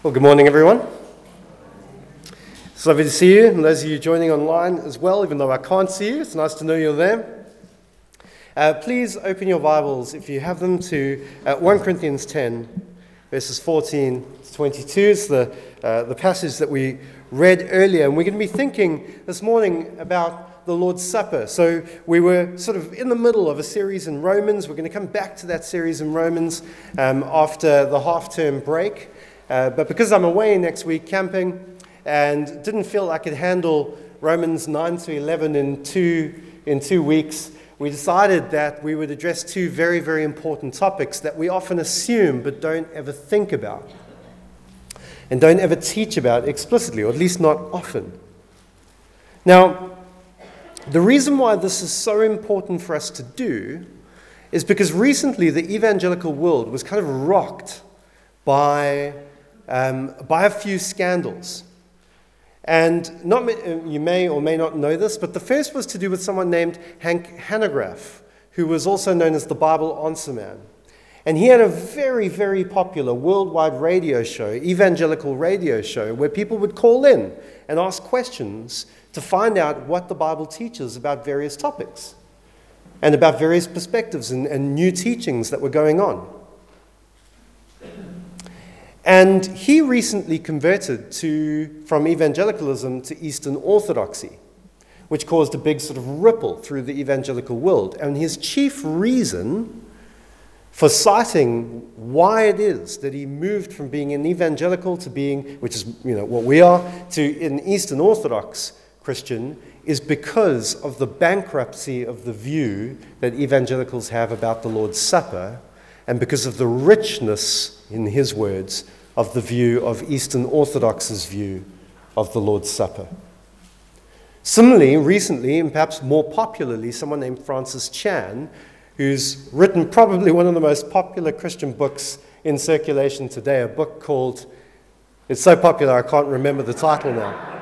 Well, good morning, everyone. It's lovely to see you, and those of you joining online as well, even though I can't see you, it's nice to know you're there. Uh, please open your Bibles, if you have them, to uh, 1 Corinthians 10, verses 14 to 22. It's the, uh, the passage that we read earlier, and we're going to be thinking this morning about the Lord's Supper. So we were sort of in the middle of a series in Romans. We're going to come back to that series in Romans um, after the half term break. Uh, but because I'm away next week camping and didn't feel I could handle Romans 9 to 11 in two, in two weeks, we decided that we would address two very, very important topics that we often assume but don't ever think about and don't ever teach about explicitly, or at least not often. Now, the reason why this is so important for us to do is because recently the evangelical world was kind of rocked by um, by a few scandals. And not, uh, you may or may not know this, but the first was to do with someone named Hank Hanegraaff, who was also known as the Bible Answer Man. And he had a very, very popular worldwide radio show, evangelical radio show, where people would call in and ask questions to find out what the Bible teaches about various topics and about various perspectives and, and new teachings that were going on. And he recently converted to, from evangelicalism to Eastern Orthodoxy, which caused a big sort of ripple through the evangelical world. And his chief reason for citing why it is that he moved from being an evangelical to being, which is you know what we are, to an Eastern Orthodox Christian, is because of the bankruptcy of the view that evangelicals have about the Lord's Supper, and because of the richness, in his words, of the view of Eastern Orthodox's view of the Lord's Supper. Similarly, recently, and perhaps more popularly, someone named Francis Chan, who's written probably one of the most popular Christian books in circulation today, a book called, it's so popular I can't remember the title now.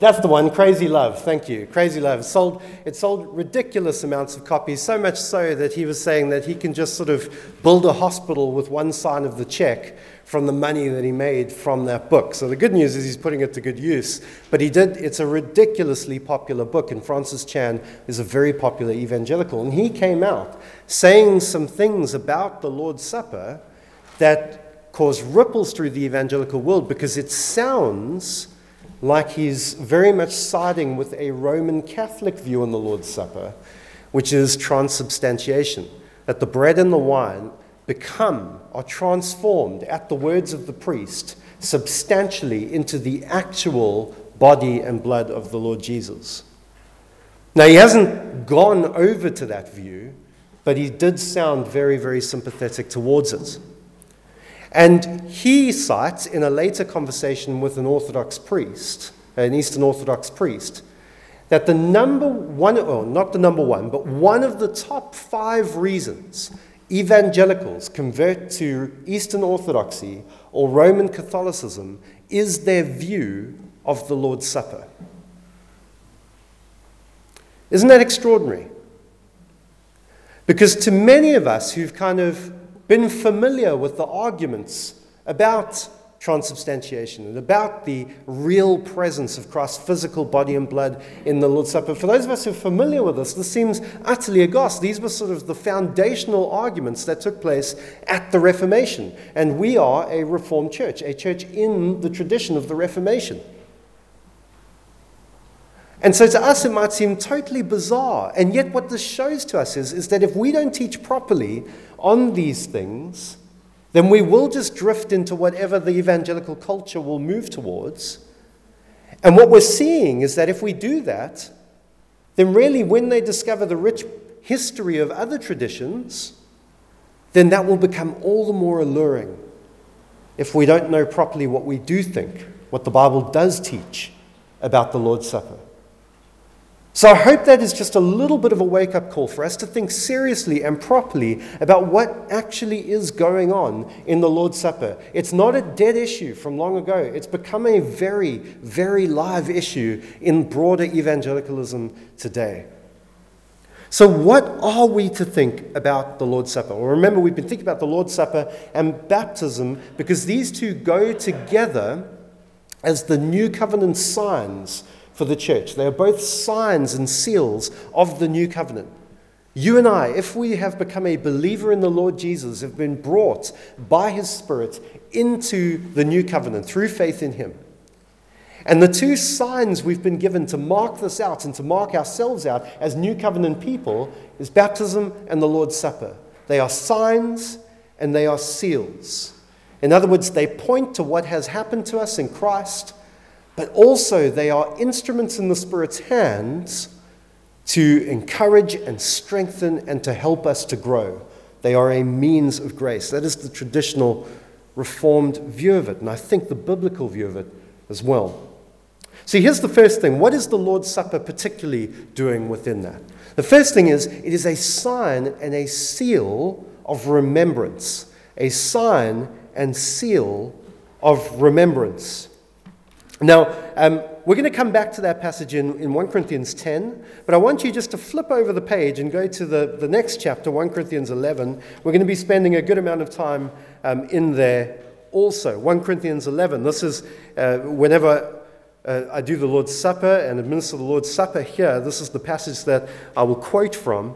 That's the one, Crazy Love. Thank you. Crazy Love. It sold, it sold ridiculous amounts of copies, so much so that he was saying that he can just sort of build a hospital with one sign of the check from the money that he made from that book. So the good news is he's putting it to good use. But he did, it's a ridiculously popular book, and Francis Chan is a very popular evangelical. And he came out saying some things about the Lord's Supper that caused ripples through the evangelical world because it sounds like he's very much siding with a Roman Catholic view on the Lord's Supper, which is transubstantiation, that the bread and the wine become, are transformed at the words of the priest substantially into the actual body and blood of the Lord Jesus. Now, he hasn't gone over to that view, but he did sound very, very sympathetic towards it. And he cites in a later conversation with an Orthodox priest, an Eastern Orthodox priest, that the number one, or not the number one, but one of the top five reasons evangelicals convert to Eastern Orthodoxy or Roman Catholicism is their view of the Lord's Supper. Isn't that extraordinary? Because to many of us who've kind of been familiar with the arguments about transubstantiation and about the real presence of Christ's physical body and blood in the Lord's Supper. For those of us who are familiar with this, this seems utterly aghast. These were sort of the foundational arguments that took place at the Reformation. And we are a Reformed church, a church in the tradition of the Reformation. And so to us, it might seem totally bizarre. And yet, what this shows to us is, is that if we don't teach properly on these things, then we will just drift into whatever the evangelical culture will move towards. And what we're seeing is that if we do that, then really, when they discover the rich history of other traditions, then that will become all the more alluring if we don't know properly what we do think, what the Bible does teach about the Lord's Supper. So I hope that is just a little bit of a wake up call for us to think seriously and properly about what actually is going on in the Lord's Supper. It's not a dead issue from long ago, it's become a very, very live issue in broader evangelicalism today. So, what are we to think about the Lord's Supper? Well, remember, we've been thinking about the Lord's Supper and baptism because these two go together as the new covenant signs for the church. They are both signs and seals of the new covenant. You and I, if we have become a believer in the Lord Jesus, have been brought by his Spirit into the new covenant through faith in him. And the two signs we've been given to mark this out and to mark ourselves out as new covenant people is baptism and the Lord's Supper. They are signs and they are seals. In other words, they point to what has happened to us in Christ, but also they are instruments in the Spirit's hands to encourage and strengthen and to help us to grow. They are a means of grace. That is the traditional Reformed view of it, and I think the biblical view of it as well. See, here's the first thing. What is the Lord's Supper particularly doing within that? The first thing is it is a sign and a seal of remembrance. A sign and seal of remembrance. Now, um, we're going to come back to that passage in, in 1 Corinthians 10, but I want you just to flip over the page and go to the, the next chapter, 1 Corinthians 11. We're going to be spending a good amount of time um, in there also. 1 Corinthians 11. This is uh, whenever uh, I do the Lord's Supper and administer the Lord's Supper here, this is the passage that I will quote from.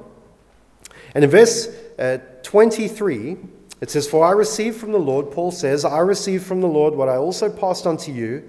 And in verse uh, 23, it says, For I received from the Lord, Paul says, I received from the Lord what I also passed on to you.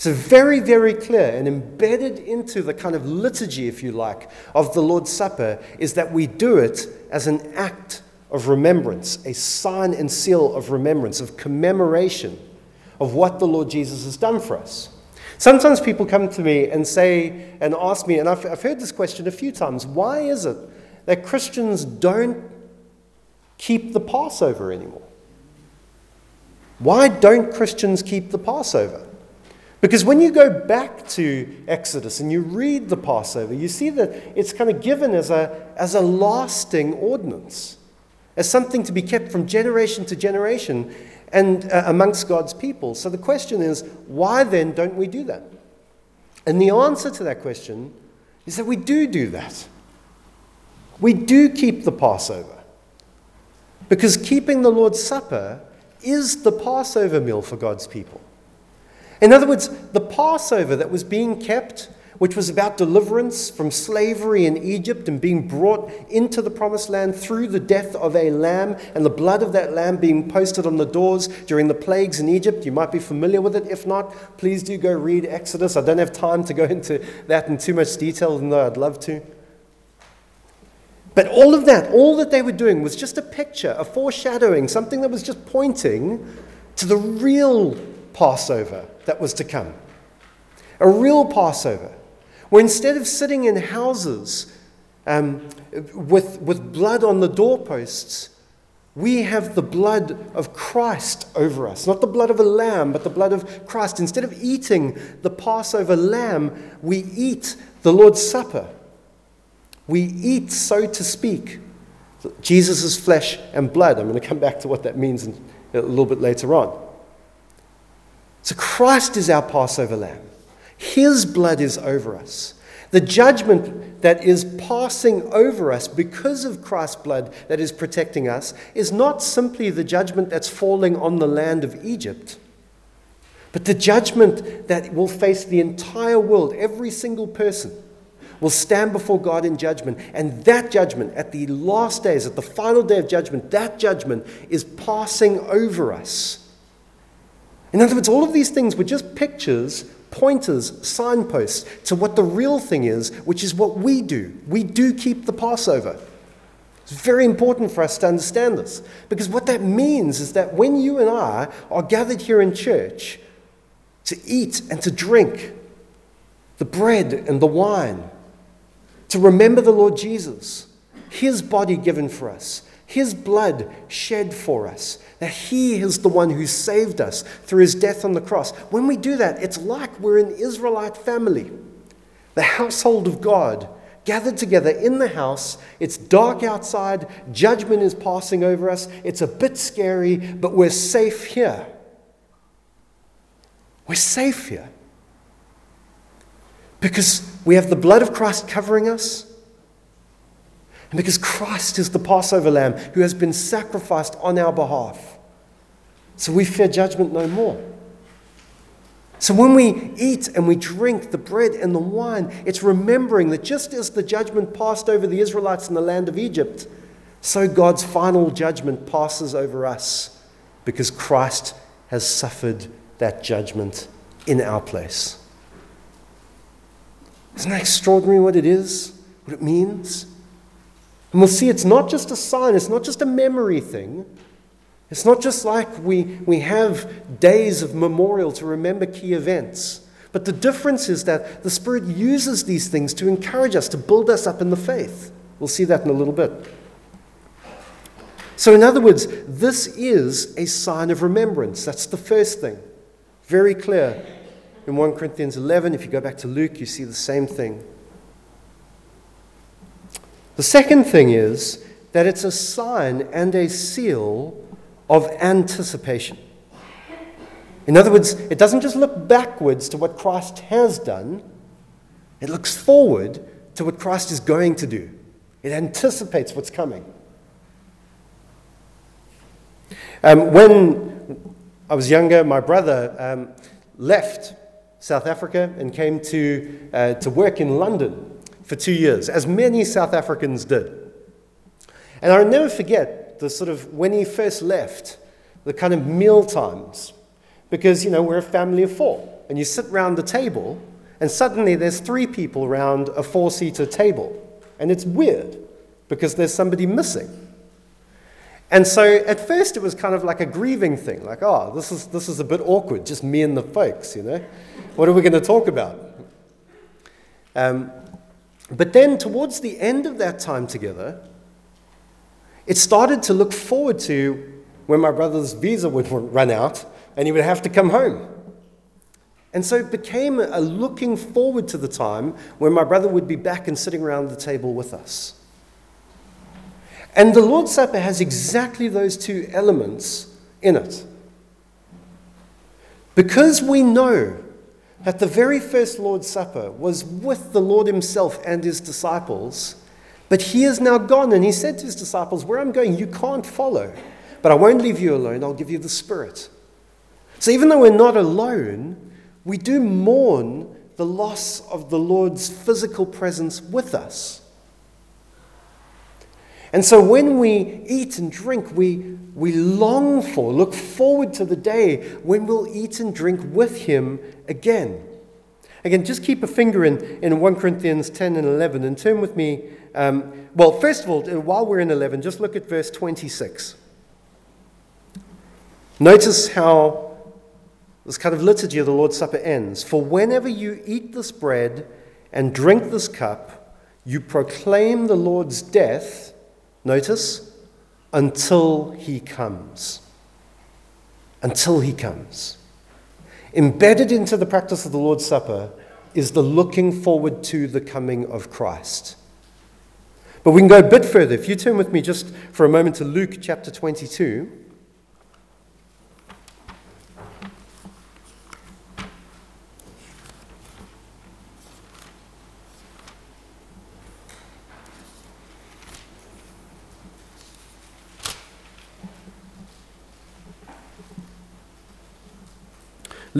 So, very, very clear and embedded into the kind of liturgy, if you like, of the Lord's Supper is that we do it as an act of remembrance, a sign and seal of remembrance, of commemoration of what the Lord Jesus has done for us. Sometimes people come to me and say and ask me, and I've, I've heard this question a few times why is it that Christians don't keep the Passover anymore? Why don't Christians keep the Passover? Because when you go back to Exodus and you read the Passover, you see that it's kind of given as a, as a lasting ordinance, as something to be kept from generation to generation and uh, amongst God's people. So the question is, why then don't we do that? And the answer to that question is that we do do that. We do keep the Passover. Because keeping the Lord's Supper is the Passover meal for God's people. In other words, the Passover that was being kept which was about deliverance from slavery in Egypt and being brought into the promised land through the death of a lamb and the blood of that lamb being posted on the doors during the plagues in Egypt. You might be familiar with it. If not, please do go read Exodus. I don't have time to go into that in too much detail, though I'd love to. But all of that, all that they were doing was just a picture, a foreshadowing, something that was just pointing to the real Passover that was to come. A real Passover where instead of sitting in houses um, with, with blood on the doorposts, we have the blood of Christ over us. Not the blood of a lamb, but the blood of Christ. Instead of eating the Passover lamb, we eat the Lord's Supper. We eat, so to speak, Jesus' flesh and blood. I'm going to come back to what that means a little bit later on. So Christ is our Passover lamb. His blood is over us. The judgment that is passing over us because of Christ's blood that is protecting us is not simply the judgment that's falling on the land of Egypt, but the judgment that will face the entire world, every single person will stand before God in judgment. And that judgment, at the last days, at the final day of judgment, that judgment is passing over us. In other words, all of these things were just pictures pointers, signposts to what the real thing is, which is what we do. We do keep the Passover. It's very important for us to understand this because what that means is that when you and I are gathered here in church to eat and to drink the bread and the wine, to remember the Lord Jesus, his body given for us, His blood shed for us, that He is the one who saved us through His death on the cross. When we do that, it's like we're an Israelite family, the household of God, gathered together in the house. It's dark outside, judgment is passing over us. It's a bit scary, but we're safe here. We're safe here. Because we have the blood of Christ covering us and because Christ is the Passover lamb who has been sacrificed on our behalf. So we fear judgment no more. So when we eat and we drink the bread and the wine, it's remembering that just as the judgment passed over the Israelites in the land of Egypt, so God's final judgment passes over us because Christ has suffered that judgment in our place. Isn't that extraordinary what it is, what it means? And we'll see it's not just a sign, it's not just a memory thing. It's not just like we, we have days of memorial to remember key events. But the difference is that the Spirit uses these things to encourage us, to build us up in the faith. We'll see that in a little bit. So, in other words, this is a sign of remembrance. That's the first thing. Very clear. In 1 Corinthians 11, if you go back to Luke, you see the same thing. The second thing is that it's a sign and a seal of anticipation. In other words, it doesn't just look backwards to what Christ has done, it looks forward to what Christ is going to do. It anticipates what's coming. Um, when I was younger, my brother um, left South Africa and came to, uh, to work in London for two years, as many South Africans did. And I'll never forget the sort of when he first left, the kind of meal times. Because, you know, we're a family of four, and you sit round the table, and suddenly there's three people round a four seater table. And it's weird because there's somebody missing. And so at first it was kind of like a grieving thing, like, oh, this is, this is a bit awkward, just me and the folks, you know? What are we going to talk about? Um, but then, towards the end of that time together, it started to look forward to when my brother's visa would run out and he would have to come home. And so it became a looking forward to the time when my brother would be back and sitting around the table with us. And the Lord's Supper has exactly those two elements in it. Because we know at the very first Lord's Supper was with the Lord himself and his disciples, but he is now gone. And he said to his disciples, Where I'm going, you can't follow, but I won't leave you alone, I'll give you the Spirit. So even though we're not alone, we do mourn the loss of the Lord's physical presence with us. And so when we eat and drink, we, we long for, look forward to the day when we'll eat and drink with Him again. Again, just keep a finger in, in 1 Corinthians 10 and 11 and turn with me. Um, well, first of all, while we're in 11, just look at verse 26. Notice how this kind of liturgy of the Lord's Supper ends. For whenever you eat this bread and drink this cup, you proclaim the Lord's death Notice, until he comes. Until he comes. Embedded into the practice of the Lord's Supper is the looking forward to the coming of Christ. But we can go a bit further. If you turn with me just for a moment to Luke chapter 22.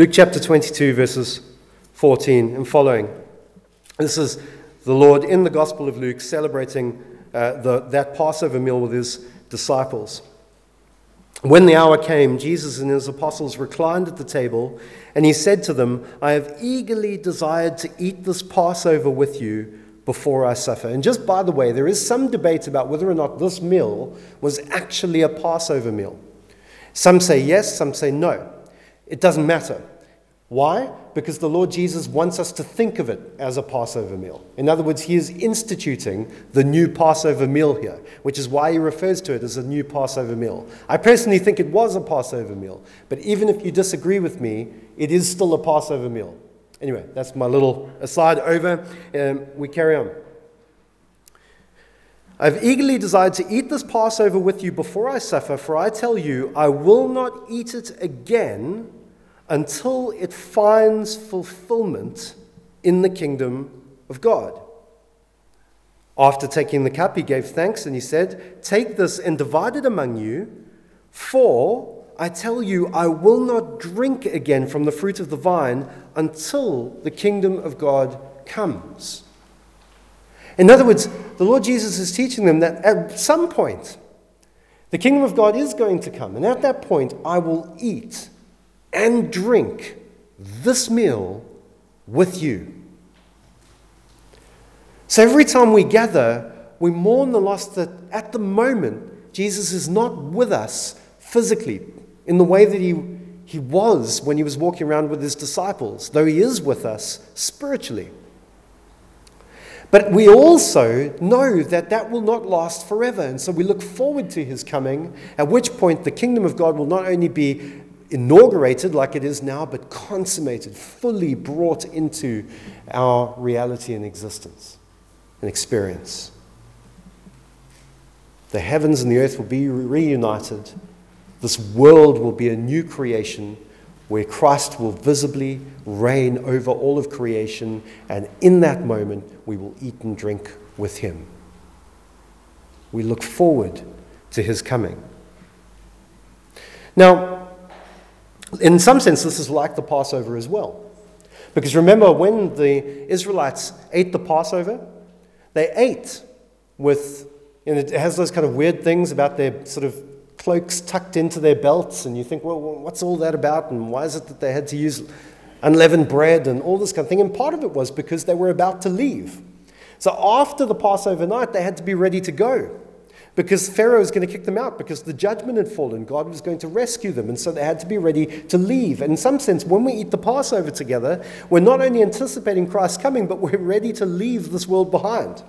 Luke chapter 22, verses 14 and following. This is the Lord in the Gospel of Luke celebrating uh, the, that Passover meal with his disciples. When the hour came, Jesus and his apostles reclined at the table, and he said to them, I have eagerly desired to eat this Passover with you before I suffer. And just by the way, there is some debate about whether or not this meal was actually a Passover meal. Some say yes, some say no. It doesn't matter. Why? Because the Lord Jesus wants us to think of it as a Passover meal. In other words, he is instituting the new Passover meal here, which is why he refers to it as a new Passover meal. I personally think it was a Passover meal, but even if you disagree with me, it is still a Passover meal. Anyway, that's my little aside over. Um, we carry on. I've eagerly desired to eat this Passover with you before I suffer, for I tell you, I will not eat it again until it finds fulfillment in the kingdom of God. After taking the cup, he gave thanks and he said, Take this and divide it among you, for I tell you, I will not drink again from the fruit of the vine until the kingdom of God comes. In other words, the Lord Jesus is teaching them that at some point, the kingdom of God is going to come, and at that point, I will eat and drink this meal with you. So every time we gather, we mourn the loss that at the moment, Jesus is not with us physically in the way that he, he was when he was walking around with his disciples, though he is with us spiritually. But we also know that that will not last forever. And so we look forward to his coming, at which point the kingdom of God will not only be inaugurated like it is now, but consummated, fully brought into our reality and existence and experience. The heavens and the earth will be reunited. This world will be a new creation where Christ will visibly reign over all of creation, and in that moment, we will eat and drink with him. We look forward to his coming. Now, in some sense, this is like the Passover as well. Because remember, when the Israelites ate the Passover, they ate with, and it has those kind of weird things about their sort of cloaks tucked into their belts, and you think, well, what's all that about, and why is it that they had to use unleavened bread and all this kind of thing? And part of it was because they were about to leave. So after the Passover night, they had to be ready to go because Pharaoh was going to kick them out because the judgment had fallen. God was going to rescue them. And so they had to be ready to leave. And in some sense, when we eat the Passover together, we're not only anticipating Christ's coming, but we're ready to leave this world behind,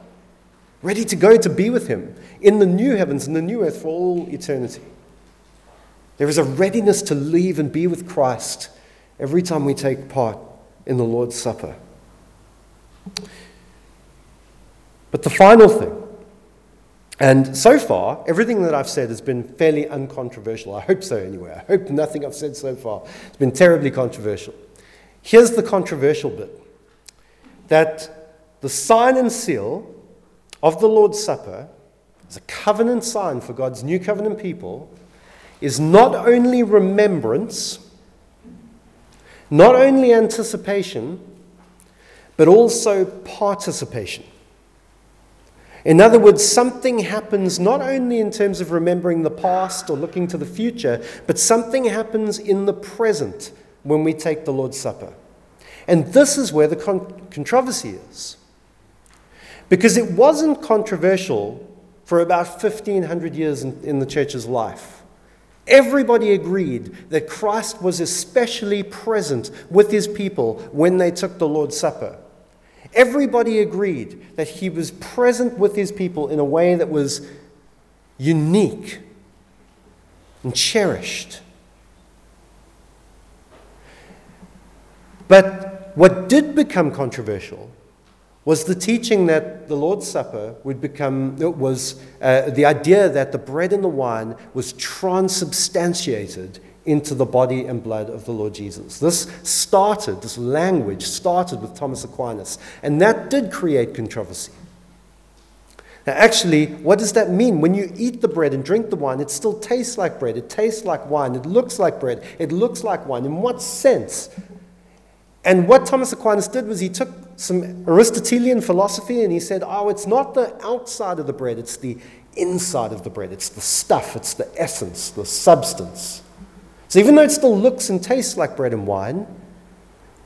ready to go to be with Him in the new heavens and the new earth for all eternity. There is a readiness to leave and be with Christ every time we take part in the Lord's Supper. But the final thing and so far, everything that I've said has been fairly uncontroversial. I hope so, anyway. I hope nothing I've said so far has been terribly controversial. Here's the controversial bit that the sign and seal of the Lord's Supper, as a covenant sign for God's new covenant people, is not only remembrance, not only anticipation, but also participation. In other words, something happens not only in terms of remembering the past or looking to the future, but something happens in the present when we take the Lord's Supper. And this is where the con- controversy is. Because it wasn't controversial for about 1500 years in, in the church's life. Everybody agreed that Christ was especially present with his people when they took the Lord's Supper. Everybody agreed that he was present with his people in a way that was unique and cherished. But what did become controversial was the teaching that the Lord's Supper would become, it was uh, the idea that the bread and the wine was transubstantiated into the body and blood of the Lord Jesus. This started, this language started with Thomas Aquinas, and that did create controversy. Now, actually, what does that mean? When you eat the bread and drink the wine, it still tastes like bread, it tastes like wine, it looks like bread, it looks like wine. In what sense? And what Thomas Aquinas did was he took some Aristotelian philosophy and he said, oh, it's not the outside of the bread, it's the inside of the bread. It's the stuff, it's the essence, the substance. So even though it still looks and tastes like bread and wine,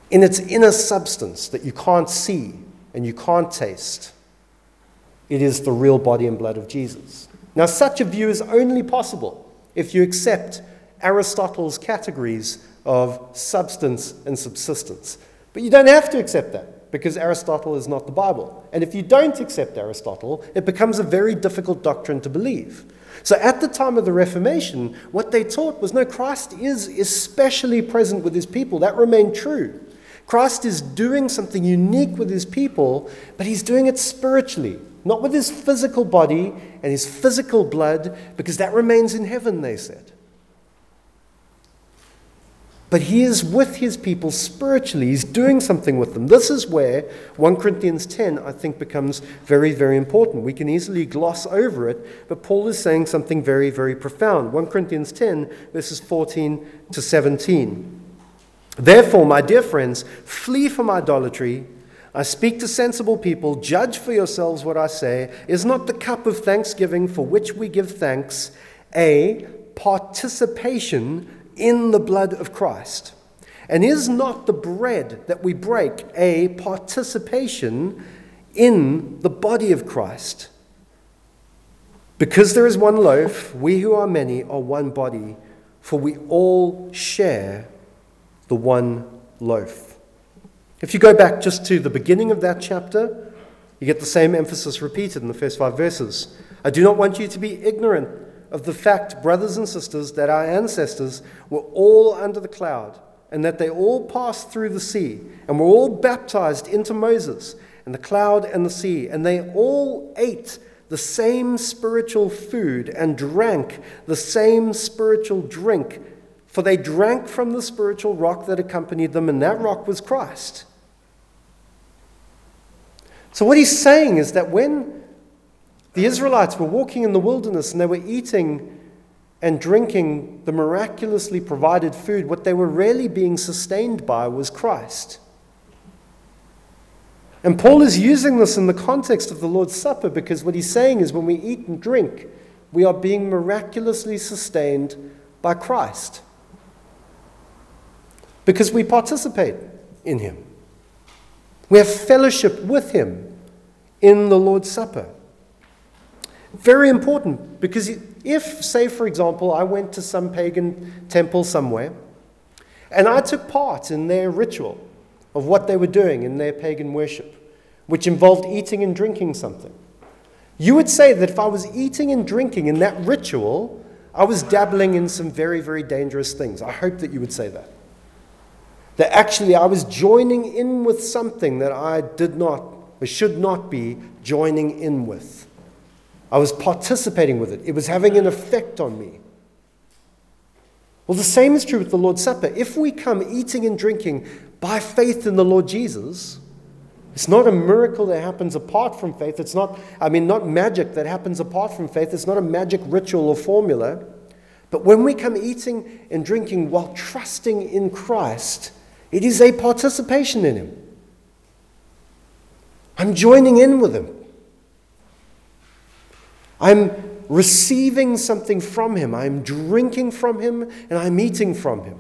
in its inner substance that you can't see and you can't taste, it is the real body and blood of Jesus. Now, such a view is only possible if you accept Aristotle's categories of substance and subsistence. But you don't have to accept that because Aristotle is not the Bible. And if you don't accept Aristotle, it becomes a very difficult doctrine to believe. So at the time of the Reformation, what they taught was no, Christ is especially present with his people. That remained true. Christ is doing something unique with his people, but he's doing it spiritually, not with his physical body and his physical blood, because that remains in heaven, they said. But he is with his people spiritually. He's doing something with them. This is where 1 Corinthians 10, I think, becomes very, very important. We can easily gloss over it, but Paul is saying something very, very profound. 1 Corinthians 10, verses 14 to 17. Therefore, my dear friends, flee from idolatry. I speak to sensible people. Judge for yourselves what I say. Is not the cup of thanksgiving for which we give thanks a participation in the blood of Christ? And is not the bread that we break a participation in the body of Christ? Because there is one loaf, we who are many are one body, for we all share the one loaf. If you go back just to the beginning of that chapter, you get the same emphasis repeated in the first five verses. I do not want you to be ignorant of the fact, brothers and sisters, that our ancestors were all under the cloud, and that they all passed through the sea, and were all baptized into Moses, and the cloud and the sea, and they all ate the same spiritual food and drank the same spiritual drink for they drank from the spiritual rock that accompanied them, and that rock was Christ. So, what he's saying is that when the Israelites were walking in the wilderness and they were eating and drinking the miraculously provided food, what they were really being sustained by was Christ. And Paul is using this in the context of the Lord's Supper because what he's saying is when we eat and drink, we are being miraculously sustained by Christ because we participate in Him. We have fellowship with Him in the Lord's Supper. Very important because if, say, for example, I went to some pagan temple somewhere and I took part in their ritual of what they were doing in their pagan worship, which involved eating and drinking something, you would say that if I was eating and drinking in that ritual, I was dabbling in some very, very dangerous things. I hope that you would say that. That actually I was joining in with something that I did not or should not be joining in with. I was participating with it, it was having an effect on me. Well, the same is true with the Lord's Supper. If we come eating and drinking by faith in the Lord Jesus, it's not a miracle that happens apart from faith. It's not, I mean, not magic that happens apart from faith. It's not a magic ritual or formula. But when we come eating and drinking while trusting in Christ, it is a participation in Him. I'm joining in with Him. I'm receiving something from Him. I'm drinking from Him and I'm eating from Him.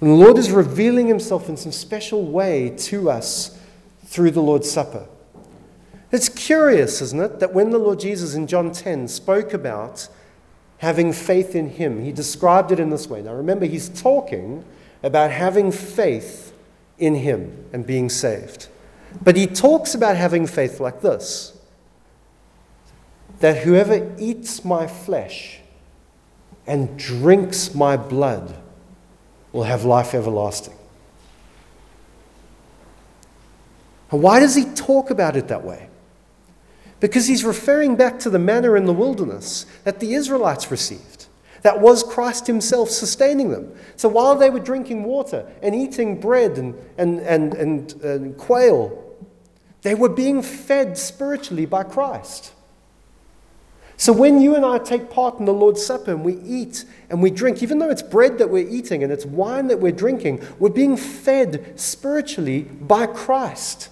And the Lord is revealing Himself in some special way to us through the Lord's Supper. It's curious, isn't it, that when the Lord Jesus in John 10 spoke about having faith in Him. He described it in this way. Now remember, he's talking about having faith in Him and being saved. But he talks about having faith like this that whoever eats my flesh and drinks my blood will have life everlasting. why does he talk about it that way? Because he's referring back to the manna in the wilderness that the Israelites received. That was Christ himself sustaining them. So while they were drinking water and eating bread and, and, and, and, and quail, they were being fed spiritually by Christ. So when you and I take part in the Lord's Supper and we eat and we drink, even though it's bread that we're eating and it's wine that we're drinking, we're being fed spiritually by Christ.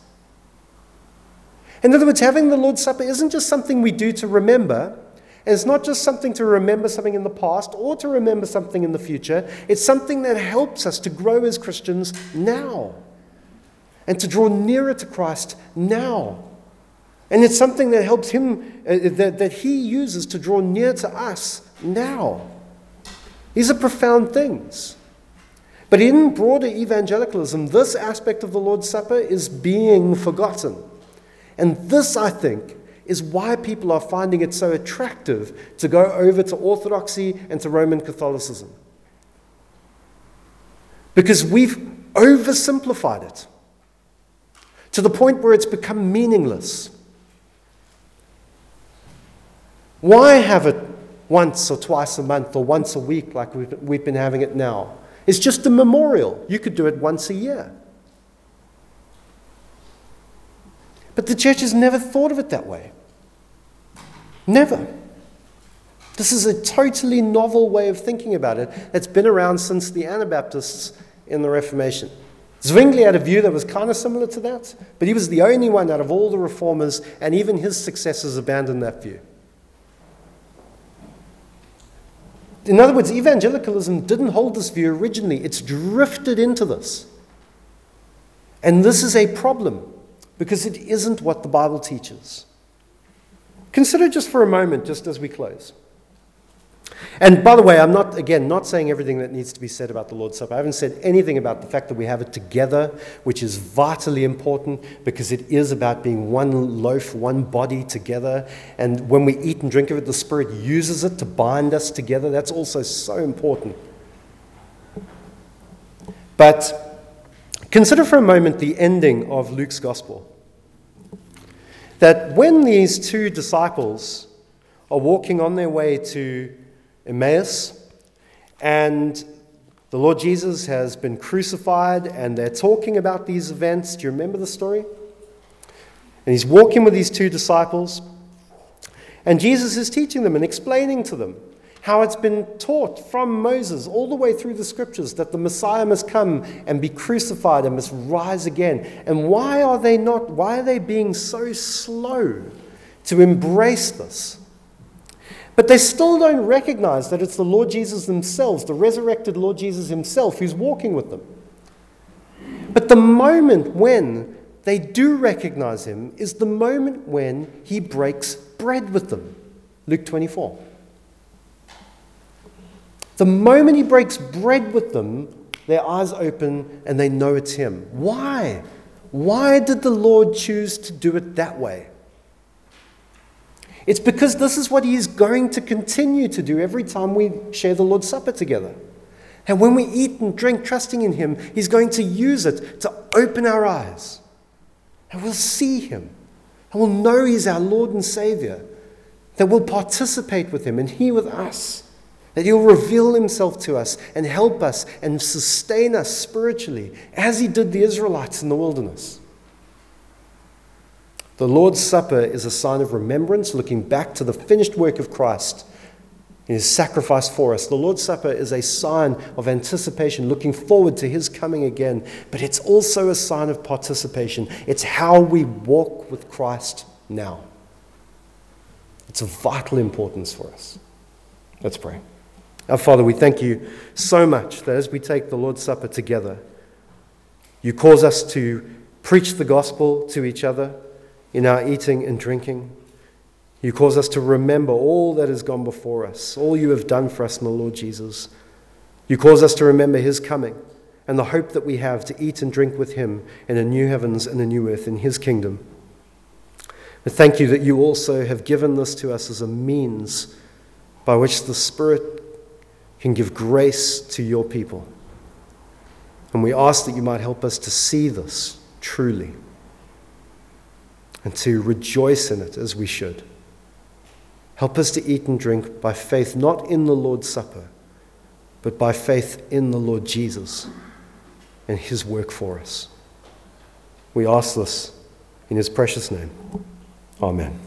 In other words, having the Lord's Supper isn't just something we do to remember. It's not just something to remember something in the past or to remember something in the future. It's something that helps us to grow as Christians now and to draw nearer to Christ now. And it's something that helps him, uh, that, that he uses to draw near to us now. These are profound things. But in broader evangelicalism, this aspect of the Lord's Supper is being forgotten. And this, I think, is why people are finding it so attractive to go over to Orthodoxy and to Roman Catholicism. Because we've oversimplified it to the point where it's become meaningless. Why have it once or twice a month or once a week like we've, we've been having it now? It's just a memorial. You could do it once a year. But the church has never thought of it that way. Never. This is a totally novel way of thinking about it that's been around since the Anabaptists in the Reformation. Zwingli had a view that was kind of similar to that, but he was the only one out of all the reformers, and even his successors abandoned that view. In other words, evangelicalism didn't hold this view originally, it's drifted into this. And this is a problem because it isn't what the Bible teaches. Consider just for a moment, just as we close. And by the way, I'm not, again, not saying everything that needs to be said about the Lord's Supper. I haven't said anything about the fact that we have it together, which is vitally important because it is about being one loaf, one body together. And when we eat and drink of it, the Spirit uses it to bind us together. That's also so important. But consider for a moment the ending of Luke's Gospel. That when these two disciples are walking on their way to Emmaus, and the Lord Jesus has been crucified, and they're talking about these events. Do you remember the story? And he's walking with these two disciples, and Jesus is teaching them and explaining to them how it's been taught from Moses all the way through the scriptures that the Messiah must come and be crucified and must rise again. And why are they not, why are they being so slow to embrace this? But they still don't recognize that it's the Lord Jesus themselves, the resurrected Lord Jesus himself, who's walking with them. But the moment when they do recognize him is the moment when he breaks bread with them. Luke 24. The moment he breaks bread with them, their eyes open and they know it's him. Why? Why did the Lord choose to do it that way? It's because this is what he is going to continue to do every time we share the Lord's Supper together. And when we eat and drink, trusting in him, he's going to use it to open our eyes. And we'll see him. And we'll know he's our Lord and Savior. That we'll participate with him and he with us. That he'll reveal himself to us and help us and sustain us spiritually as he did the Israelites in the wilderness. The Lord's Supper is a sign of remembrance, looking back to the finished work of Christ in his sacrifice for us. The Lord's Supper is a sign of anticipation, looking forward to his coming again, but it's also a sign of participation. It's how we walk with Christ now. It's of vital importance for us. Let's pray. Our Father, we thank you so much that as we take the Lord's Supper together, you cause us to preach the gospel to each other in our eating and drinking. You cause us to remember all that has gone before us, all you have done for us in the Lord Jesus. You cause us to remember his coming and the hope that we have to eat and drink with him in a new heavens and a new earth in his kingdom. But thank you that you also have given this to us as a means by which the Spirit can give grace to your people. And we ask that you might help us to see this truly and to rejoice in it as we should. Help us to eat and drink by faith, not in the Lord's Supper, but by faith in the Lord Jesus and his work for us. We ask this in his precious name. Amen.